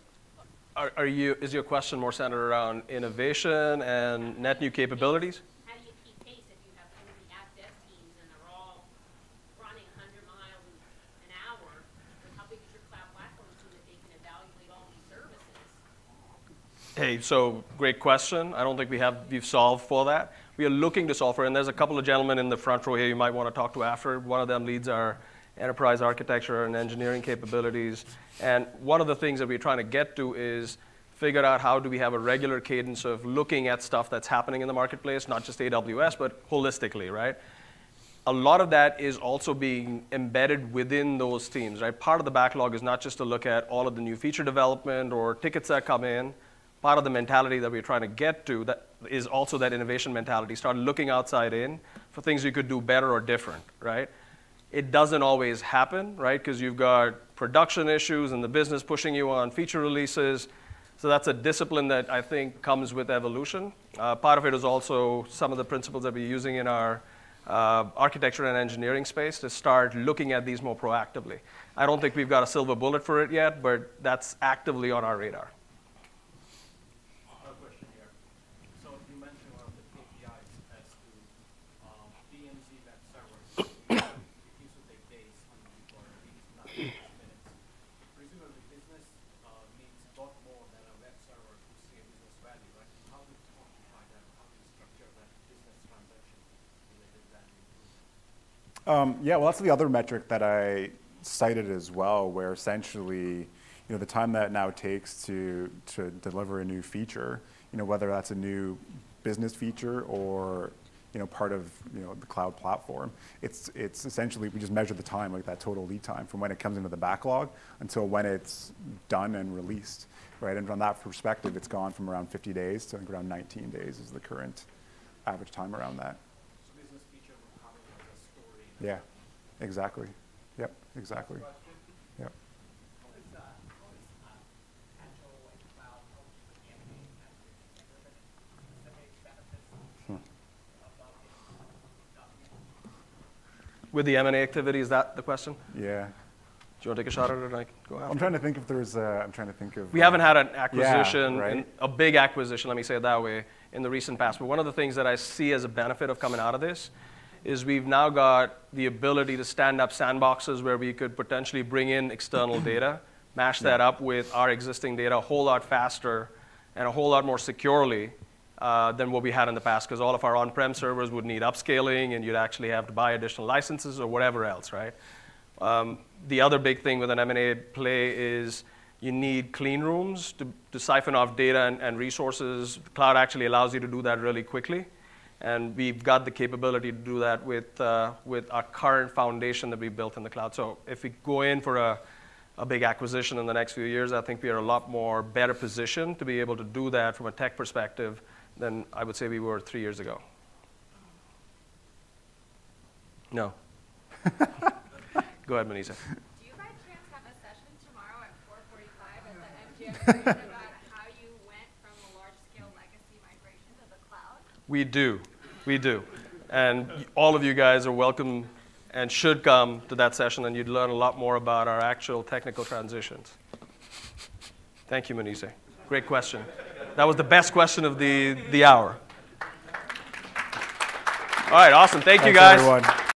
Are, are you, is your question more centered around innovation and net new capabilities? How do you keep pace if you have three app dev teams and they're all running hundred miles an hour? How big is your cloud platform team that they can evaluate all these services? Hey, so great question. I don't think we have we've solved for that. We are looking to solve for, and there's a couple of gentlemen in the front row here you might want to talk to after. One of them leads our enterprise architecture and engineering capabilities. And one of the things that we're trying to get to is figure out how do we have a regular cadence of looking at stuff that's happening in the marketplace, not just AWS, but holistically, right? a lot of that is also being embedded within those teams, right? Part of the backlog is not just to look at all of the new feature development or tickets that come in. Part of the mentality that we're trying to get to that is also that innovation mentality. Start looking outside in for things you could do better or different, right? It doesn't always happen, right? Because you've got production issues and the business pushing you on feature releases. So that's a discipline that I think comes with evolution. Uh, part of it is also some of the principles that we're using in our uh, architecture and engineering space to start looking at these more proactively. I don't think we've got a silver bullet for it yet, but that's actively on our radar. Another question here. So you mentioned one of the KPIs as to um, DMZ web servers. it used to take days for release, not just minutes. Presumably, business uh, needs a lot more than a web server to see a business value, right? How do you quantify that? How do you structure that business transaction related value improvement? Um, yeah, well, that's the other metric that I cited as well, where essentially, you know, the time that now takes to to deliver a new feature, you know, whether that's a new business feature or you know part of you know the cloud platform, it's it's essentially we just measure the time, like that total lead time from when it comes into the backlog until when it's done and released, right? And from that perspective, it's gone from around 50 days to around 19 days is the current average time around that. So business feature will come in as a story. in a Yeah, exactly. Yep, exactly. Yep. How is, uh, how is, uh, Agile and cloud help with the M&A activities? Are there any specific benefits Hmm. above the, above With the M&A activity, is that the question? Yeah. Do you want to take a shot at it and I can go I'm after? trying to think if there's, uh, I'm trying to think of. We haven't had an acquisition, right. a big acquisition, let me say it that way, in the recent past. But one of the things that I see as a benefit of coming out of this is we've now got the ability to stand up sandboxes where we could potentially bring in external data, mash that up with our existing data a whole lot faster and a whole lot more securely uh, than what we had in the past, because all of our on-prem servers would need upscaling, and you'd actually have to buy additional licenses or whatever else, right? Um, the other big thing with an M&A play is you need clean rooms to, to siphon off data and, and resources. Cloud actually allows you to do that really quickly. And we've got the capability to do that with, uh, with our current foundation that we built in the cloud. So if we go in for a, a big acquisition in the next few years, I think we are a lot more better positioned to be able to do that from a tech perspective than I would say we were three years ago. No. Go ahead, Manisa. Do you by chance have a session tomorrow at four forty-five at the MGM about how you went from a large-scale legacy migration to the cloud? We do. We do. And all of you guys are welcome and should come to that session, and you'd learn a lot more about our actual technical transitions. Thank you, Manise. Great question. That was the best question of the, the hour. All right, awesome. Thank you, guys. everyone.